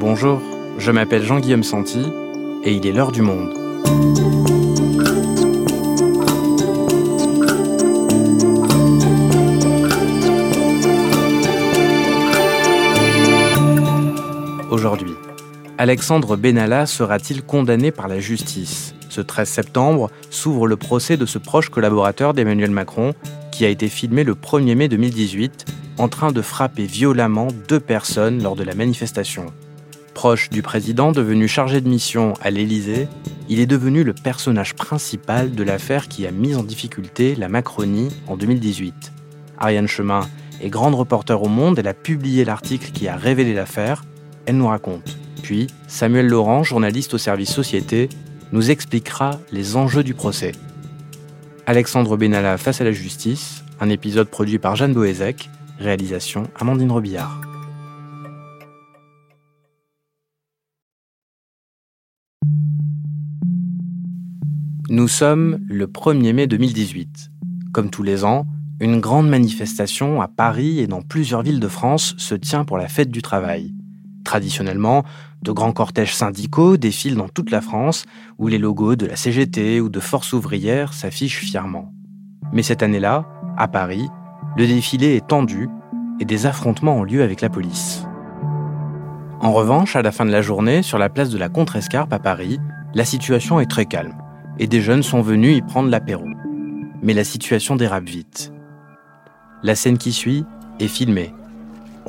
Bonjour, je m'appelle Jean-Guillaume Santi et il est l'heure du monde. Aujourd'hui, Alexandre Benalla sera-t-il condamné par la justice? Ce 13 septembre s'ouvre le procès de ce proche collaborateur d'Emmanuel Macron qui a été filmé le 1er mai 2018 en train de frapper violemment deux personnes lors de la manifestation. Proche du président devenu chargé de mission à l'Élysée, il est devenu le personnage principal de l'affaire qui a mis en difficulté la Macronie en 2018. Ariane Chemin est grande reporter au Monde, elle a publié l'article qui a révélé l'affaire, elle nous raconte. Puis, Samuel Laurent, journaliste au service Société, nous expliquera les enjeux du procès. Alexandre Benalla face à la justice, un épisode produit par Jeanne Boézek, réalisation Amandine Robillard. Nous sommes le 1er mai 2018. Comme tous les ans, une grande manifestation à Paris et dans plusieurs villes de France se tient pour la fête du travail. Traditionnellement, de grands cortèges syndicaux défilent dans toute la France où les logos de la CGT ou de Force ouvrière s'affichent fièrement. Mais cette année-là, à Paris, le défilé est tendu et des affrontements ont lieu avec la police. En revanche, à la fin de la journée, sur la place de la Contrescarpe à Paris, la situation est très calme et des jeunes sont venus y prendre l'apéro. Mais la situation dérape vite. La scène qui suit est filmée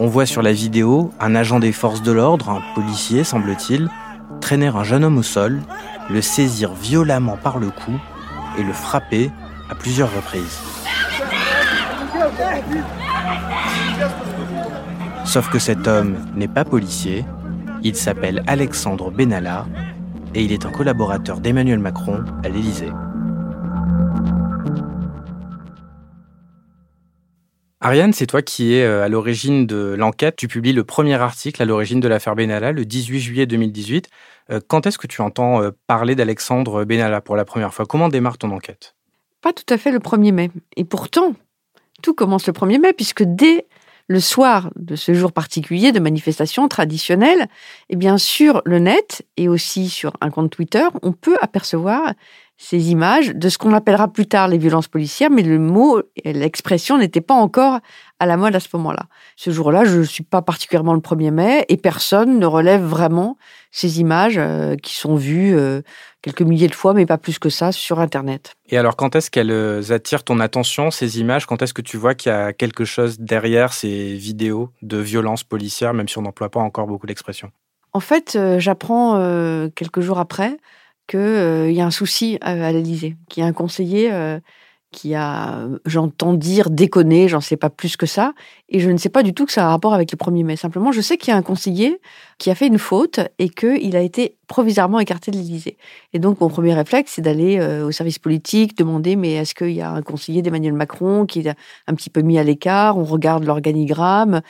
on voit sur la vidéo un agent des forces de l'ordre, un policier semble-t-il, traîner un jeune homme au sol, le saisir violemment par le cou et le frapper à plusieurs reprises. Sauf que cet homme n'est pas policier, il s'appelle Alexandre Benalla et il est un collaborateur d'Emmanuel Macron à l'Élysée. Ariane, c'est toi qui es euh, à l'origine de l'enquête. Tu publies le premier article à l'origine de l'affaire Benalla le 18 juillet 2018. Euh, quand est-ce que tu entends euh, parler d'Alexandre Benalla pour la première fois? Comment démarre ton enquête? Pas tout à fait le 1er mai. Et pourtant, tout commence le 1er mai, puisque dès le soir de ce jour particulier de manifestation traditionnelle, et bien sur le net et aussi sur un compte Twitter, on peut apercevoir ces images de ce qu'on appellera plus tard les violences policières, mais le mot et l'expression n'étaient pas encore à la mode à ce moment-là. Ce jour-là, je ne suis pas particulièrement le 1er mai et personne ne relève vraiment ces images euh, qui sont vues euh, quelques milliers de fois, mais pas plus que ça, sur Internet. Et alors, quand est-ce qu'elles euh, attirent ton attention, ces images? Quand est-ce que tu vois qu'il y a quelque chose derrière ces vidéos de violences policières, même si on n'emploie pas encore beaucoup l'expression? En fait, j'apprends quelques jours après qu'il euh, y a un souci à, l'Élysée, qu'il y a un conseiller euh, qui a, j'entends dire, déconné, j'en sais pas plus que ça, et je ne sais pas du tout que ça a un rapport avec le 1er mai. Simplement, je sais qu'il y a un conseiller qui a fait une faute et qu'il a été provisoirement écarté de l'Élysée. Et donc, mon premier réflexe, c'est d'aller euh, au service politique, demander, mais est-ce qu'il y a un conseiller d'Emmanuel Macron qui est un petit peu mis à l'écart On regarde l'organigramme.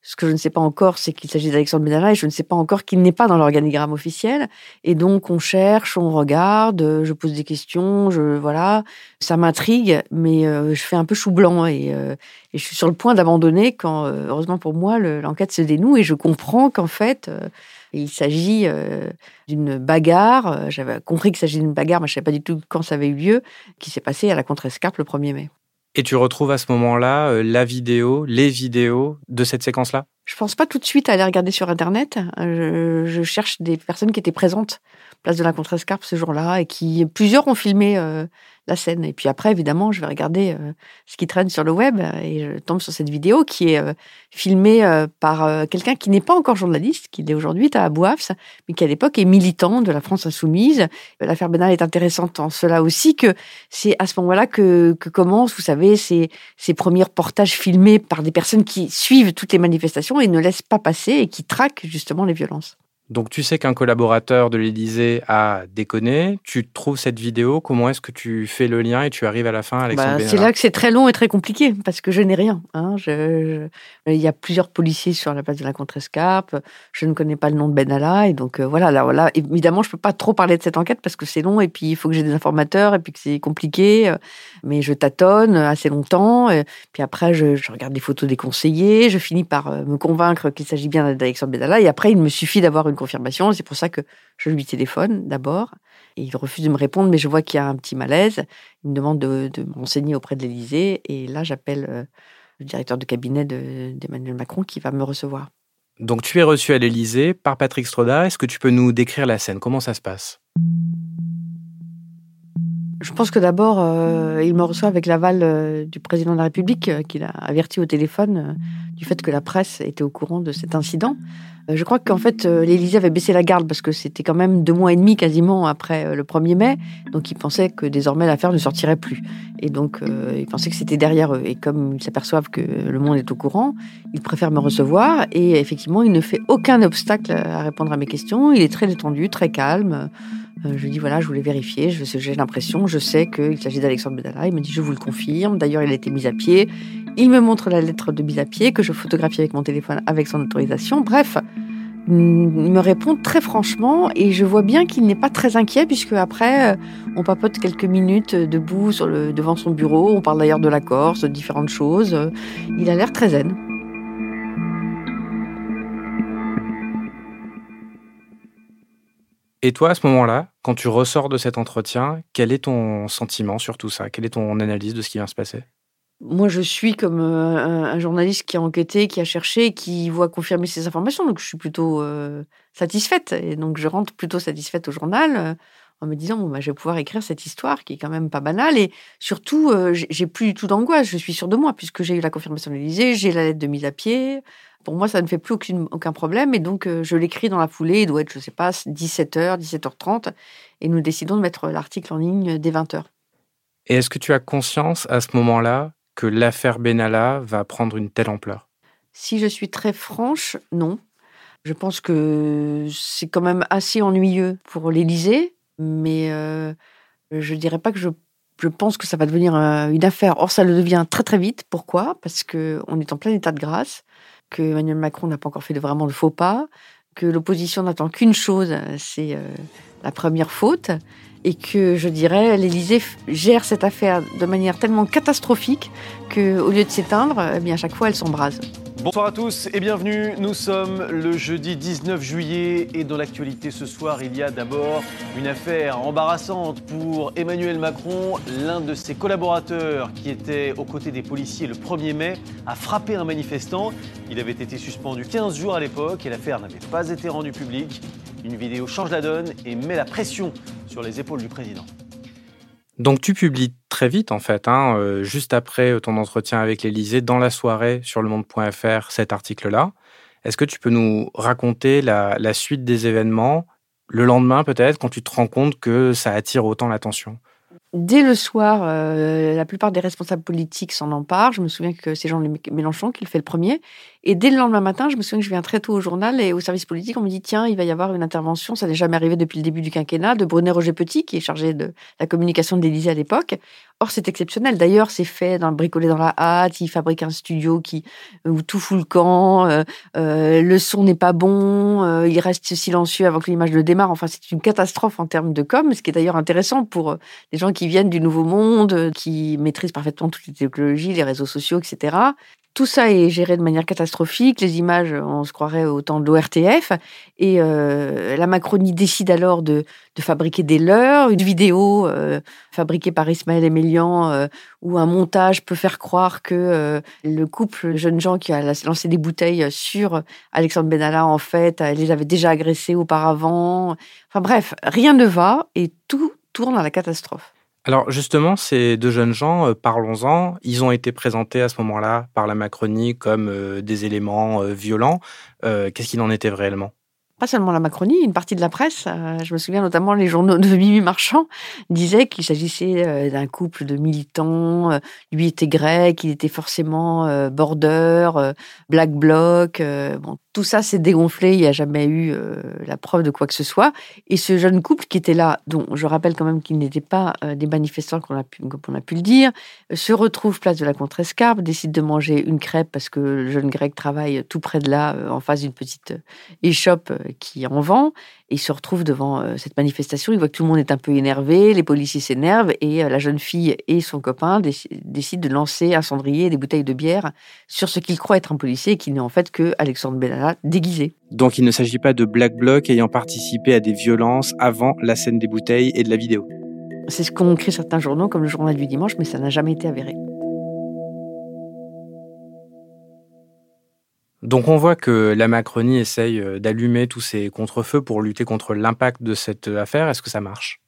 Ce que je ne sais pas encore, c'est qu'il s'agit d'Alexandre Benalla et je ne sais pas encore qu'il n'est pas dans l'organigramme officiel. Et donc, on cherche, on regarde, je pose des questions, je, voilà. Ça m'intrigue, mais euh, je fais un peu chou blanc et, euh, et je suis sur le point d'abandonner quand, euh, heureusement pour moi, l'enquête se dénoue et je comprends qu'en fait, il s'agit d'une bagarre. J'avais compris qu'il s'agit d'une bagarre, mais je ne savais pas du tout quand ça avait eu lieu, qui s'est passé à la Contrescarpe le 1er mai. Et tu retrouves à ce moment-là euh, la vidéo, les vidéos de cette séquence-là? Je pense pas tout de suite à aller regarder sur Internet. Je, je cherche des personnes qui étaient présentes place de la Contrescarpe ce jour-là et qui plusieurs ont filmé euh, la scène. Et puis après, évidemment, je vais regarder euh, ce qui traîne sur le web et je tombe sur cette vidéo qui est filmée par quelqu'un qui n'est pas encore journaliste, qui l'est aujourd'hui, à Bouafs, mais qui à l'époque est militant de la France insoumise. L'affaire Benal est intéressante en cela aussi que c'est à ce moment-là que, que commencent, vous savez, ces, ces premiers reportages filmés par des personnes qui suivent toutes les manifestations et ne laissent pas passer et qui traquent justement les violences. Donc tu sais qu'un collaborateur de l'Élysée a déconné, tu trouves cette vidéo, comment est-ce que tu fais le lien et tu arrives à la fin, Alexandre bah, C'est là que c'est très long et très compliqué, parce que je n'ai rien. Hein. Il y a plusieurs policiers sur la place de la Contrescarpe, je ne connais pas le nom de Benalla, et donc euh, voilà, là, voilà, évidemment, je ne peux pas trop parler de cette enquête parce que c'est long, et puis il faut que j'ai des informateurs, et puis que c'est compliqué. Mais je tâtonne assez longtemps. puis après, je, regarde des photos des conseillers. Je finis par me convaincre qu'il s'agit bien d'Alexandre Bedala. Et après, il me suffit d'avoir une confirmation. C'est pour ça que je lui téléphone d'abord. Et il refuse de me répondre, mais je vois qu'il y a un petit malaise. Il me demande de, de me renseigner auprès de l'Élysée. Et là, j'appelle le directeur de cabinet d'Emmanuel Macron qui va me recevoir. Donc tu es reçu à l'Élysée par Patrick Stroda. Est-ce que tu peux nous décrire la scène? Comment ça se passe? Je pense que d'abord, euh, il me reçoit avec l'aval euh, du président de la République, euh, qu'il a averti au téléphone du fait que la presse était au courant de cet incident. Je crois qu'en fait, l'Élysée avait baissé la garde parce que c'était quand même deux mois et demi quasiment après le 1er mai. Donc, ils pensaient que désormais l'affaire ne sortirait plus. Et donc, ils pensaient que c'était derrière eux. Et comme ils s'aperçoivent que le monde est au courant, ils préfèrent me recevoir. Et effectivement, il ne fait aucun obstacle à répondre à mes questions. Il est très détendu, très calme. Euh, je lui dis voilà, je voulais vérifier, j'ai l'impression, je sais qu'il s'agit d'Alexandre Bedala. Il me dit je vous le confirme. D'ailleurs, il a été mis à pied. Il me montre la lettre de mise à pied que je photographie avec mon téléphone avec son autorisation. Bref, me répond très franchement et je vois bien qu'il n'est pas très inquiet puisque après euh, on papote quelques minutes debout sur le, devant son bureau. On parle d'ailleurs de la Corse, de différentes choses. Il a l'air très zen. Et toi, à ce moment-là, quand tu ressors de cet entretien, quel est ton sentiment sur tout ça? Quelle est ton analyse de ce qui vient se passer? Moi, je suis comme euh, un, journaliste qui a enquêté, qui a cherché, qui voit confirmer ces informations. Donc, je suis plutôt euh, satisfaite. Et donc, je rentre plutôt satisfaite au journal euh, en me disant, bon, bah, je vais pouvoir écrire cette histoire qui est quand même pas banale. Et surtout, j'ai plus du tout d'angoisse. Je suis sûre de moi, puisque j'ai eu la confirmation de l'Élysée, j'ai la lettre de mise à pied, pour moi, ça ne fait plus aucun problème. Et donc, euh, je l'écris dans la foulée. Il doit être, je sais pas, 17h, 17h30. Et nous décidons de mettre l'article en ligne dès 20h. Et est-ce que tu as conscience à ce moment-là que l'affaire Benalla va prendre une telle ampleur? Si je suis très franche, non. Je pense que c'est quand même assez ennuyeux pour l'Élysée, mais euh, je ne dirais pas que je, je, pense que ça va devenir euh, une affaire. Or, ça le devient très très vite. Pourquoi? Parce qu'on est en plein état de grâce que Emmanuel Macron n'a pas encore fait de, vraiment de faux pas, que l'opposition n'attend qu'une chose, c'est euh, la première faute, et que je dirais l'Élysée gère cette affaire de manière tellement catastrophique que au lieu de s'éteindre, eh bien à chaque fois elle s'embrase. Bonsoir à tous et bienvenue. Nous sommes le jeudi 19 juillet et dans l'actualité ce soir, il y a d'abord une affaire embarrassante pour Emmanuel Macron. L'un de ses collaborateurs qui était aux côtés des policiers le 1er mai a frappé un manifestant. Il avait été suspendu 15 jours à l'époque et l'affaire n'avait pas été rendue publique. Une vidéo change la donne et met la pression sur les épaules du président. Donc tu publies très vite en fait, hein, euh, juste après ton entretien avec l'Élysée, dans la soirée sur le monde.fr, cet article-là. Est-ce que tu peux nous raconter la, la suite des événements, le lendemain peut-être, quand tu te rends compte que ça attire autant l'attention? Dès le soir, euh, la plupart des responsables politiques s'en emparent. Je me souviens que c'est Jean Mélenchon qui le fait le premier. Et dès le lendemain matin, je me souviens que je viens très tôt au journal et au service politique, on me dit tiens, il va y avoir une intervention, ça n'est jamais arrivé depuis le début du quinquennat, de Brunet Roger Petit, qui est chargé de la communication de l'Élysée à l'époque. Or, c'est exceptionnel. D'ailleurs, c'est fait dans bricolé dans la hâte. Il fabrique un studio qui où tout fout le camp. Euh, euh, le son n'est pas bon. il reste silencieux avant que l'image ne démarre. Enfin, c'est une catastrophe en termes de com. Ce qui est d'ailleurs intéressant pour les gens qui viennent du nouveau monde, qui maîtrisent parfaitement toutes les technologies, les réseaux sociaux, etc. Tout ça est géré de manière catastrophique. Les images, on se croirait au temps de l'ORTF. Et euh, la Macronie décide alors de, fabriquer des leurs, une vidéo euh, fabriquée par Ismaël Emelian, euh, où un montage peut faire croire que le couple jeune gens qui a lancé des bouteilles sur Alexandre Benalla, en fait, les avait déjà agressés auparavant. Enfin bref, rien ne va et tout tourne à la catastrophe. Alors justement, ces deux jeunes gens, euh, parlons-en, ils ont été présentés à ce moment-là par la Macronie comme euh, des éléments euh, violents. Qu'est-ce qu'il en était réellement? Pas seulement la Macronie, une partie de la presse, je me souviens notamment les journaux de Mimi Marchand, disaient qu'il s'agissait d'un couple de militants, lui était grec, il était forcément border, black bloc, bon, tout ça s'est dégonflé, il n'y a jamais eu euh, la preuve de quoi que ce soit. Et ce jeune couple qui était là, dont je rappelle quand même qu'ils n'étaient pas euh, des manifestants, qu'on a, pu, a pu le dire, se retrouve place de la Contrescarpe, décide de manger une crêpe parce que le jeune grec travaille tout près de là, euh, en face d'une petite échoppe qui en vend. Et il se retrouve devant cette manifestation. Il voit que tout le monde est un peu énervé, les policiers s'énervent et la jeune fille et son copain décident de lancer un cendrier et des bouteilles de bière sur ce qu'il croit être un policier et qui n'est en fait que Alexandre Benalla déguisé. Donc il ne s'agit pas de Black Bloc ayant participé à des violences avant la scène des bouteilles et de la vidéo. C'est ce qu'ont écrit certains journaux comme le journal du dimanche, mais ça n'a jamais été avéré. Donc on voit que la Macronie essaye euh, d'allumer tous ces contre-feux pour lutter contre l'impact de cette affaire. Est-ce que ça marche?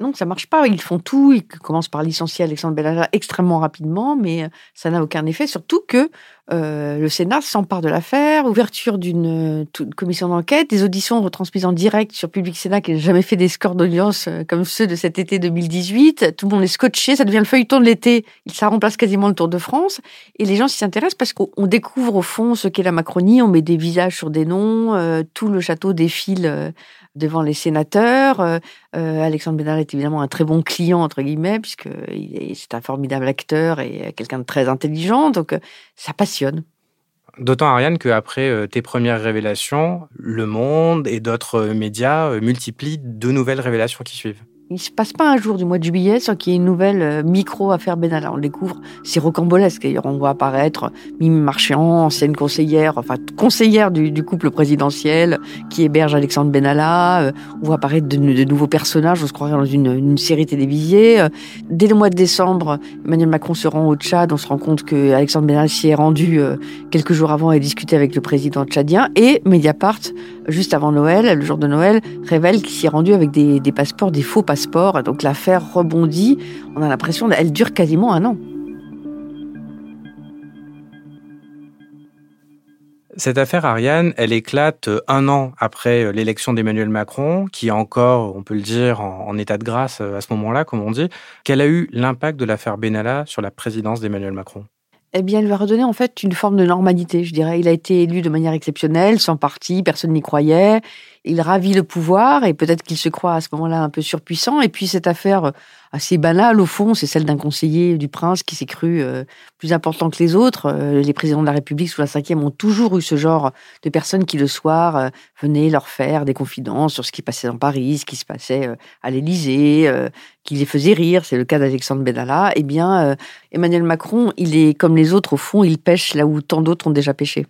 Non, ça marche pas. Ils font tout. Ils commencent par licencier Alexandre Bellala extrêmement rapidement, mais euh, ça n'a aucun effet. Surtout que euh, le Sénat s'empare de l'affaire, ouverture d'une euh, commission d'enquête, des auditions retransmises en direct sur Public Sénat qui n'a jamais fait des scores d'audience comme ceux de cet été 2018. Tout le monde est scotché. Ça devient le feuilleton de l'été. Ça remplace quasiment le Tour de France. Et les gens s'y intéressent parce qu'on découvre au fond ce qu'est la Macronie. On met des visages sur des noms. tout le château défile devant les sénateurs. Euh, euh, Alexandre Bénard est évidemment un très bon client, entre guillemets, puisque c'est un formidable acteur et quelqu'un de très intelligent. Donc, euh, ça D'autant, Ariane, qu'après tes premières révélations, Le Monde et d'autres médias multiplient de nouvelles révélations qui suivent. Il se passe pas un jour du mois de juillet sans qu'il y ait une nouvelle euh, micro-affaire Benalla. On découvre, c'est rocambolesque. D'ailleurs, on voit apparaître Mimi Marchand, ancienne conseillère, enfin conseillère du, couple présidentiel qui héberge Alexandre Benalla. Euh, on voit apparaître de, nouveaux personnages, on se croirait dans une, série télévisée. Euh, dès le mois de décembre, Emmanuel Macron se rend au Tchad. On se rend compte que Alexandre Benalla s'y est rendu quelques jours avant et discuté avec le président tchadien. Et Mediapart, juste avant Noël, le jour de Noël, révèle qu'il s'y est rendu avec des, passeports, des faux passeports. Donc l'affaire rebondit. On a l'impression qu'elle dure quasiment un an. Cette affaire, Ariane, elle éclate un an après l'élection d'Emmanuel Macron, qui est encore, on peut le dire, en, état de grâce à ce moment-là, comme on dit. Quel a eu l'impact de l'affaire Benalla sur la présidence d'Emmanuel Macron? Eh bien, elle lui a redonné en fait une forme de normalité, je dirais. Il a été élu de manière exceptionnelle, sans parti, personne n'y croyait il ravit le pouvoir et peut-être qu'il se croit à ce moment-là un peu surpuissant. Et puis cette affaire assez banale au fond, c'est celle d'un conseiller du prince qui s'est cru euh, plus important que les autres. Euh, les présidents de la République sous la cinquième ont toujours eu ce genre de personnes qui le soir euh, venaient leur faire des confidences sur ce qui passait dans Paris, ce qui se passait à l'Élysée, qui les faisait rire. C'est le cas d'Alexandre Benalla. Eh bien, Emmanuel Macron, il est comme les autres au fond, il pêche là où tant d'autres ont déjà pêché.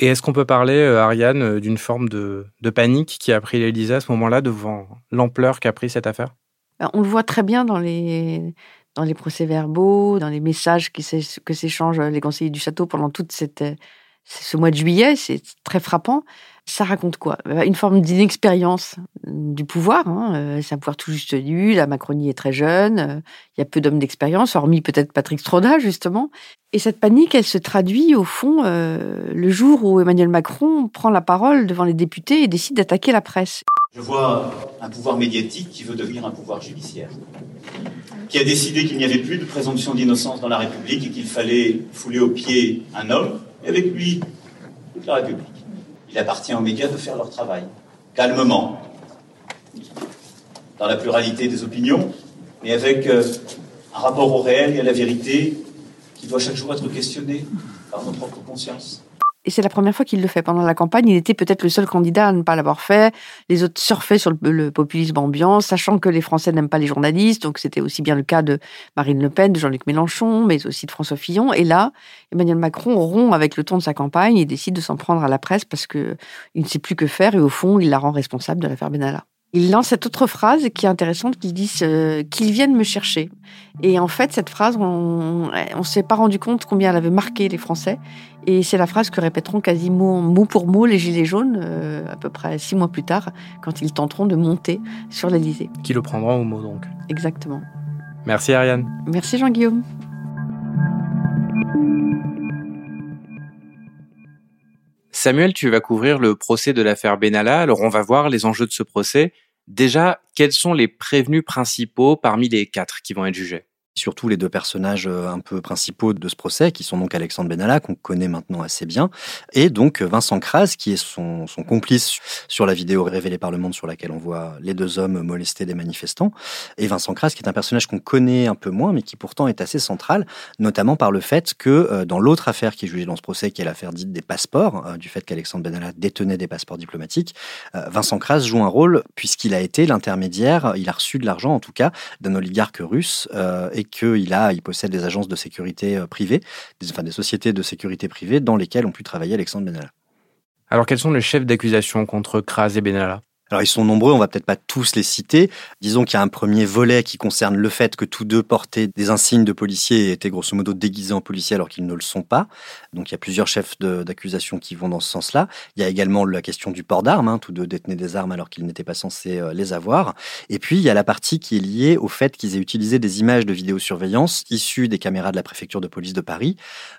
Et est-ce qu'on peut parler, euh, Ariane, euh, d'une forme de, panique qui a pris l'Élysée à ce moment-là devant l'ampleur qu'a pris cette affaire? Ben, On le voit très bien dans les, dans les procès-verbaux, dans les messages qui que s'échangent les conseillers du château pendant tout ce mois de juillet. C'est très frappant. Ça raconte quoi? Bah, Une forme d'inexpérience du pouvoir. Hein. Euh, c'est un pouvoir tout juste élu. La Macronie est très jeune. Euh, il y a peu d'hommes d'expérience, hormis peut-être Patrick Stroda, justement. Et cette panique, elle se traduit au fond euh, le jour où Emmanuel Macron prend la parole devant les députés et décide d'attaquer la presse. Je vois un pouvoir médiatique qui veut devenir un pouvoir judiciaire, qui a décidé qu'il n'y avait plus de présomption d'innocence dans la République et qu'il fallait fouler aux pieds un homme, et avec lui toute la République. Il appartient aux médias de faire leur travail, calmement, dans la pluralité des opinions, mais avec euh, un rapport au réel et à la vérité qui doit chaque jour être questionné par nos propres consciences. Et c'est la première fois qu'il le fait. Pendant la campagne, il était peut-être le seul candidat à ne pas l'avoir fait. Les autres surfaient sur le, populisme ambiant, sachant que les Français n'aiment pas les journalistes. Donc c'était aussi bien le cas de Marine Le Pen, de Jean-Luc Mélenchon, mais aussi de François Fillon. Et là, Emmanuel Macron rompt avec le ton de sa campagne et décide de s'en prendre à la presse parce qu'il ne sait plus que faire. Et au fond, il la rend responsable de l'affaire Benalla il lance cette autre phrase qui est intéressante, qui dit euh, qu'ils viennent me chercher. Et en fait, cette phrase, on ne s'est pas rendu compte combien elle avait marqué les Français. Et c'est la phrase que répéteront quasiment mot pour mot les Gilets jaunes, euh, à peu près six mois plus tard, quand ils tenteront de monter sur l'Elysée. Qui le prendront au mot donc. Exactement. Merci Ariane. Merci Jean-Guillaume. Samuel, tu vas couvrir le procès de l'affaire Benalla. Alors, on va voir les enjeux de ce procès. Déjà, quels sont les prévenus principaux parmi les quatre qui vont être jugés? Surtout les deux personnages euh, un peu principaux de ce procès, qui sont donc Alexandre Benalla, qu'on connaît maintenant assez bien, et donc Vincent Kras, qui est son, complice sur la vidéo révélée par Le Monde sur laquelle on voit les deux hommes molester des manifestants, et Vincent Kras, qui est un personnage qu'on connaît un peu moins, mais qui pourtant est assez central, notamment par le fait que euh, dans l'autre affaire qui est jugée dans ce procès, qui est l'affaire dite des passeports, euh, du fait qu'Alexandre Benalla détenait des passeports diplomatiques, Vincent Kras joue un rôle puisqu'il a été l'intermédiaire, il a reçu de l'argent en tout cas, d'un oligarque russe, et qu'il il possède des agences de sécurité euh, privées, des, des sociétés de sécurité privées dans lesquelles ont pu travailler Alexandre Benalla. Alors quels sont les chefs d'accusation contre Kras et Benalla? Alors ils sont nombreux, on va peut-être pas tous les citer. Disons qu'il y a un premier volet qui concerne le fait que tous deux portaient des insignes de policiers et étaient grosso modo déguisés en policiers alors qu'ils ne le sont pas. Donc il y a plusieurs chefs d'accusation qui vont dans ce sens-là. Il y a également la question du port d'armes, hein. tous deux détenaient des armes alors qu'ils n'étaient pas censés euh, les avoir. Et puis il y a la partie qui est liée au fait qu'ils aient utilisé des images de vidéosurveillance issues des caméras de la préfecture de police de Paris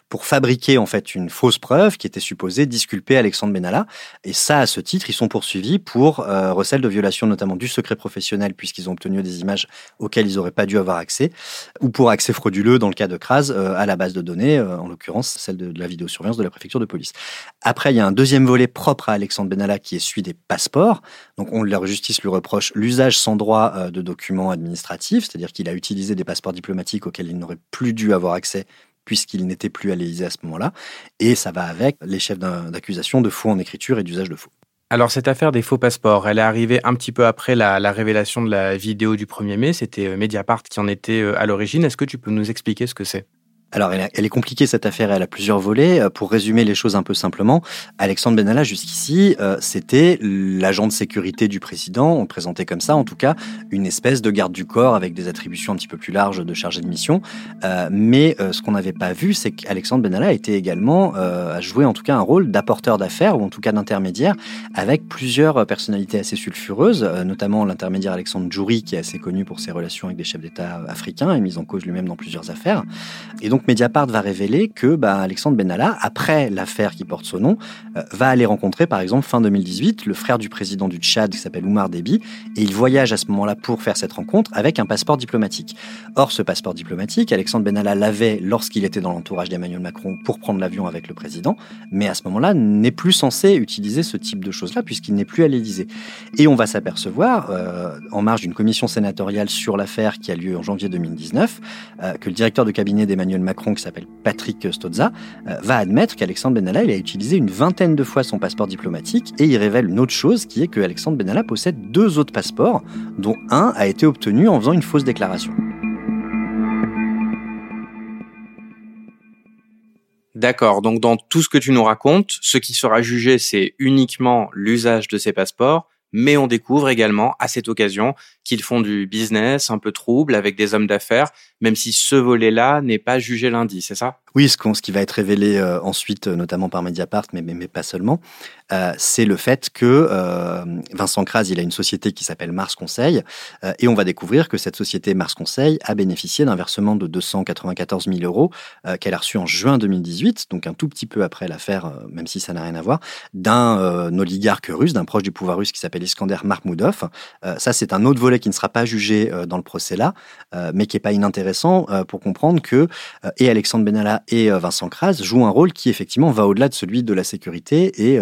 pour fabriquer en fait une fausse preuve qui était supposée disculper Alexandre Benalla. Et ça, à ce titre, ils sont poursuivis pour euh, recel de violation notamment du secret professionnel puisqu'ils ont obtenu des images auxquelles ils n'auraient pas dû avoir accès, ou pour accès frauduleux dans le cas de Kras euh, à la base de données, euh, en l'occurrence celle de, la vidéosurveillance de la préfecture de police. Après, il y a un deuxième volet propre à Alexandre Benalla qui est celui des passeports. Donc, on leur justice lui reproche l'usage sans droit de documents administratifs, c'est-à-dire qu'il a utilisé des passeports diplomatiques auxquels il n'aurait plus dû avoir accès puisqu'il n'était plus à l'Élysée à ce moment-là. Et ça va avec les chefs d'accusation de faux en écriture et d'usage de faux. Alors cette affaire des faux passeports, elle est arrivée un petit peu après la, la révélation de la vidéo du 1er mai. C'était euh, Mediapart qui en était euh, à l'origine. Est-ce que tu peux nous expliquer ce que c'est? Alors, elle, est compliquée cette affaire, elle a plusieurs volets. Euh, pour résumer les choses un peu simplement, Alexandre Benalla, jusqu'ici, euh, c'était l'agent de sécurité du président, on le présentait comme ça, en tout cas, une espèce de garde du corps avec des attributions un petit peu plus larges de chargé de mission. Euh, mais ce qu'on n'avait pas vu, c'est qu'Alexandre Benalla était également, a joué en tout cas un rôle d'apporteur d'affaires, ou en tout cas d'intermédiaire, avec plusieurs personnalités assez sulfureuses, notamment l'intermédiaire Alexandre Djouri, qui est assez connu pour ses relations avec des chefs d'État africains et mis en cause lui-même dans plusieurs affaires. Et donc, Mediapart va révéler que bah, Alexandre Benalla, après l'affaire qui porte son nom, euh, va aller rencontrer, par exemple, fin 2018, le frère du président du Tchad qui s'appelle Oumar Déby, et il voyage à ce moment-là pour faire cette rencontre avec un passeport diplomatique. Or, ce passeport diplomatique, Alexandre Benalla l'avait lorsqu'il était dans l'entourage d'Emmanuel Macron pour prendre l'avion avec le président, mais à ce moment-là, n'est plus censé utiliser ce type de choses-là puisqu'il n'est plus à l'Élysée. Et on va s'apercevoir, euh, en marge d'une commission sénatoriale sur l'affaire qui a lieu en janvier 2019, euh, que le directeur de cabinet d'Emmanuel Macron qui s'appelle Patrick Stozza, euh, va admettre qu'Alexandre Benalla il a utilisé une vingtaine de fois son passeport diplomatique et il révèle une autre chose qui est que Alexandre Benalla possède deux autres passeports, dont un a été obtenu en faisant une fausse déclaration. D'accord, donc dans tout ce que tu nous racontes, ce qui sera jugé, c'est uniquement l'usage de ces passeports, mais on découvre également à cette occasion qu'ils font du business un peu trouble avec des hommes d'affaires, même si ce volet-là n'est pas jugé lundi, c'est ça? Oui, ce, qui va être révélé euh, ensuite, euh, notamment par Mediapart, mais, mais, pas seulement, euh, c'est le fait que Vincent Kras, il a une société qui s'appelle Mars Conseil, et on va découvrir que cette société Mars Conseil a bénéficié d'un versement de 294 000 euros qu'elle a reçu en juin 2018, donc un tout petit peu après l'affaire, même si ça n'a rien à voir, d'un oligarque russe, d'un proche du pouvoir russe qui s'appelle Iskander Marmoudov. ça, c'est un autre volet qui ne sera pas jugé euh, dans le procès là, euh, mais qui n'est pas inintéressant euh, pour comprendre que et Alexandre Benalla et Vincent Kras jouent un rôle qui effectivement va au-delà de celui de la sécurité et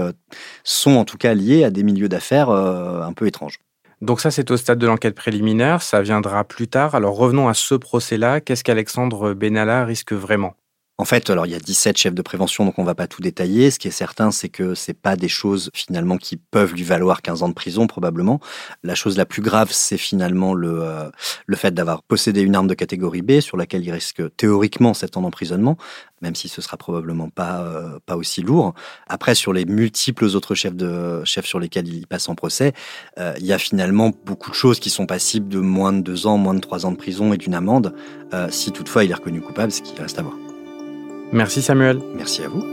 sont en tout cas liés à des milieux d'affaires un peu étranges. Donc ça, c'est au stade de l'enquête préliminaire, ça viendra plus tard. Alors revenons à ce procès-là. Qu'est-ce qu'Alexandre Benalla risque vraiment? En fait, alors il y a 17 chefs de prévention, donc on va pas tout détailler. Ce qui est certain, c'est que c'est pas des choses finalement qui peuvent lui valoir 15 ans de prison probablement. La chose la plus grave, c'est finalement le euh, le fait d'avoir possédé une arme de catégorie B sur laquelle il risque théoriquement 7 ans d'emprisonnement, même si ce sera probablement pas euh, pas aussi lourd. Après, sur les multiples autres chefs de chefs sur lesquels il passe en procès, euh, il y a finalement beaucoup de choses qui sont passibles de moins de 2 ans, moins de 3 ans de prison et d'une amende, si toutefois il est reconnu coupable, ce qui reste à voir. Merci Samuel. Merci à vous.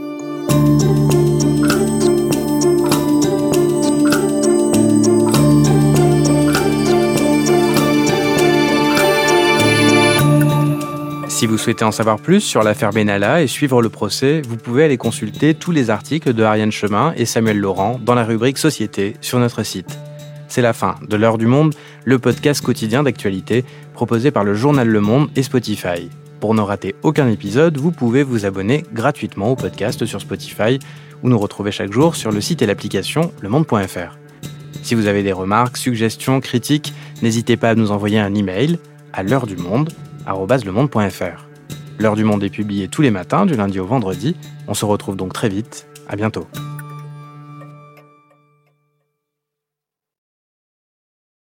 Si vous souhaitez en savoir plus sur l'affaire Benalla et suivre le procès, vous pouvez aller consulter tous les articles de Ariane Chemin et Samuel Laurent dans la rubrique Société sur notre site. c'est la fin de l'heure du monde, le podcast quotidien d'actualité proposé par le journal Le Monde et Spotify. Pour ne rater aucun épisode, vous pouvez vous abonner gratuitement au podcast sur Spotify ou nous retrouver chaque jour sur le site et l'application lemonde.fr. Si vous avez des remarques, suggestions, critiques, n'hésitez pas à nous envoyer un email à l'heure du monde. L'heure du monde est publiée tous les matins du lundi au vendredi. On se retrouve donc très vite. À bientôt.